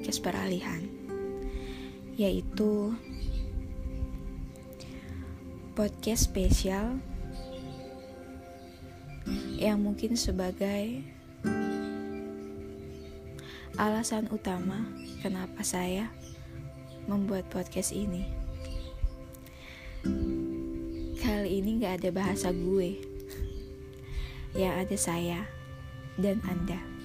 podcast peralihan, yaitu podcast spesial yang mungkin sebagai alasan utama kenapa saya membuat podcast ini. Kali ini gak ada bahasa gue, yang ada saya dan Anda.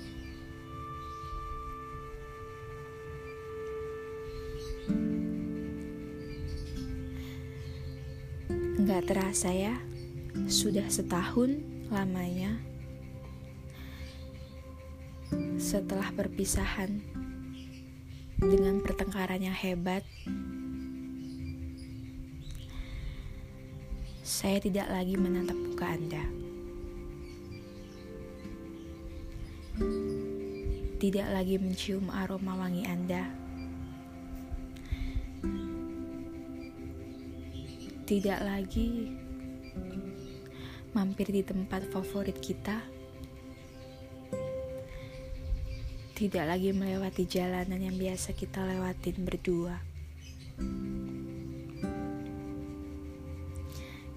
Nggak terasa ya, sudah setahun lamanya setelah perpisahan dengan pertengkaran yang hebat. Saya tidak lagi menatap muka Anda. Tidak lagi mencium aroma wangi Anda tidak lagi mampir di tempat favorit kita, tidak lagi melewati jalanan yang biasa kita lewatin berdua.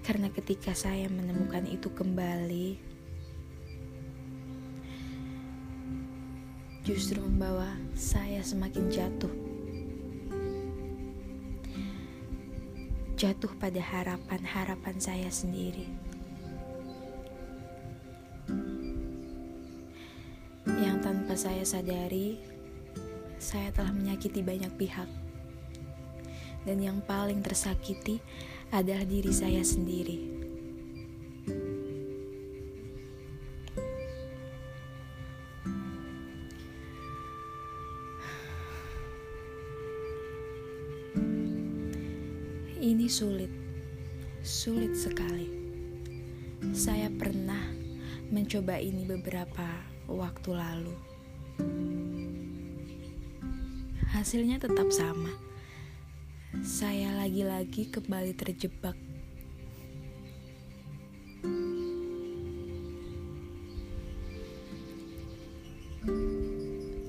Karena ketika saya menemukan itu kembali, justru membawa saya semakin jatuh jatuh pada harapan-harapan saya sendiri. Yang tanpa saya sadari, saya telah menyakiti banyak pihak. Dan yang paling tersakiti adalah diri saya sendiri. Sulit sekali. Saya pernah mencoba ini beberapa waktu lalu. Hasilnya tetap sama. Saya lagi-lagi kembali terjebak.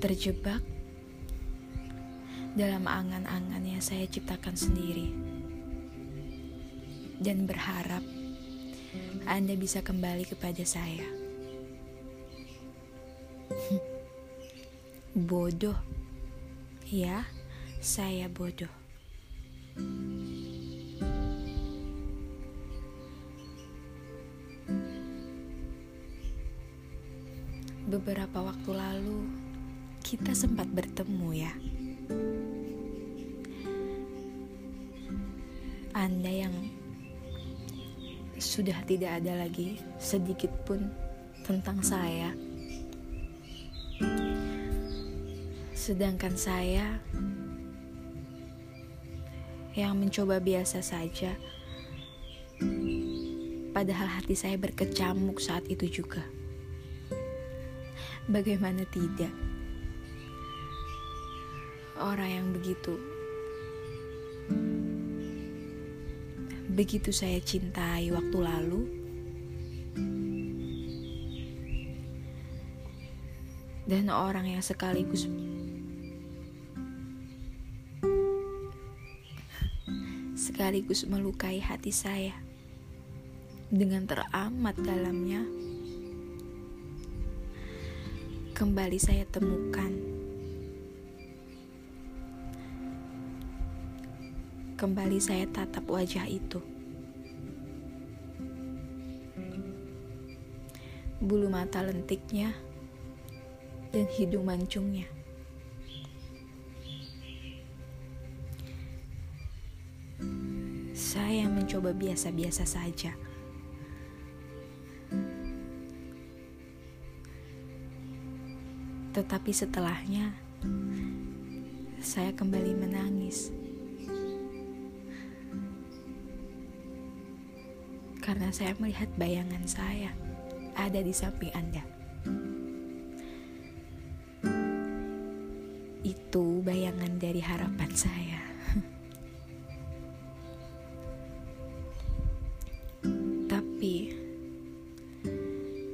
Terjebak dalam angan-angan yang saya ciptakan sendiri dan berharap Anda bisa kembali kepada saya. bodoh, ya, saya bodoh. Beberapa waktu lalu, kita sempat bertemu, ya. Anda yang sudah tidak ada lagi sedikit pun tentang saya. Sedangkan saya yang mencoba biasa saja, padahal hati saya berkecamuk saat itu juga. Bagaimana tidak? Orang yang begitu begitu saya cintai waktu lalu, dan orang yang sekaligus sekaligus melukai hati saya dengan teramat dalamnya. Kembali saya temukan Kembali saya tatap wajah itu. Bulu mata lentiknya dan hidung mancungnya. Saya mencoba biasa-biasa saja. Tetapi setelahnya, saya kembali menangis. Karena saya melihat bayangan saya ada di samping Anda. Itu bayangan dari harapan saya. Tapi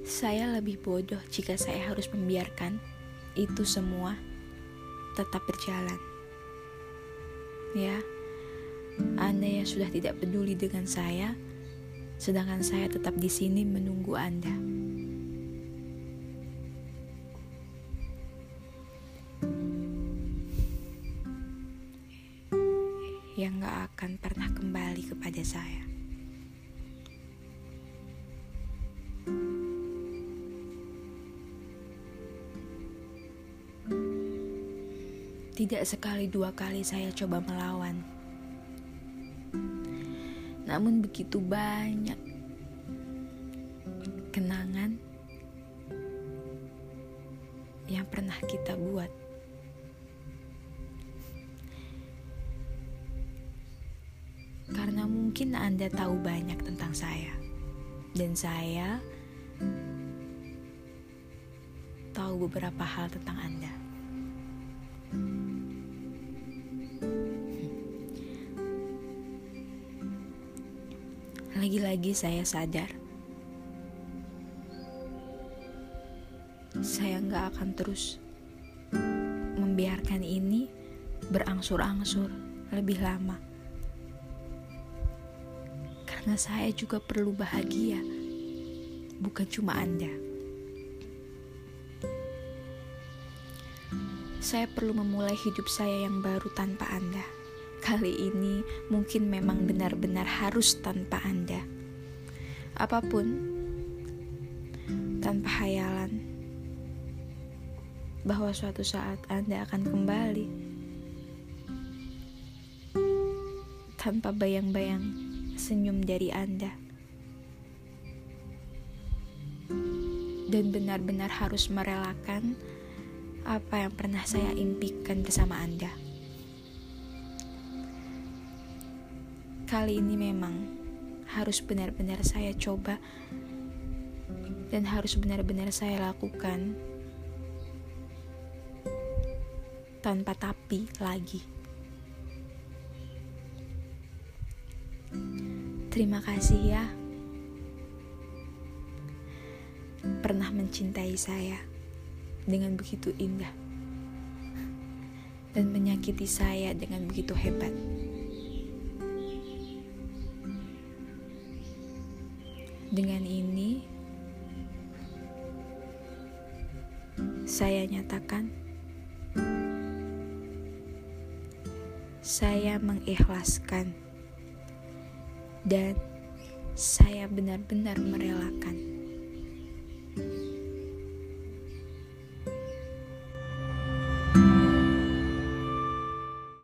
saya lebih bodoh jika saya harus membiarkan itu semua tetap berjalan. Ya, Anda yang sudah tidak peduli dengan saya, sedangkan saya tetap di sini menunggu Anda. Yang gak akan pernah kembali kepada saya. Tidak sekali dua kali saya coba melawan. Namun begitu banyak kenangan yang pernah kita buat. Karena mungkin Anda tahu banyak tentang saya. Dan saya tahu beberapa hal tentang Anda. Lagi-lagi saya sadar. Saya nggak akan terus Membiarkan ini Berangsur-angsur Lebih lama. Karena saya juga perlu bahagia Bukan cuma Anda. Saya perlu memulai hidup saya yang baru tanpa Anda kali ini mungkin memang benar-benar harus tanpa Anda. Apa pun, tanpa hayalan bahwa suatu saat Anda akan kembali. Tanpa bayang-bayang senyum dari Anda. Dan benar-benar harus merelakan apa yang pernah saya impikan bersama Anda. Kali ini memang harus benar-benar saya coba dan harus benar-benar saya lakukan tanpa tapi lagi. Terima kasih ya. Pernah mencintai saya dengan begitu indah dan menyakiti saya dengan begitu hebat. Dengan ini, saya nyatakan, saya mengikhlaskan, dan saya benar-benar merelakan.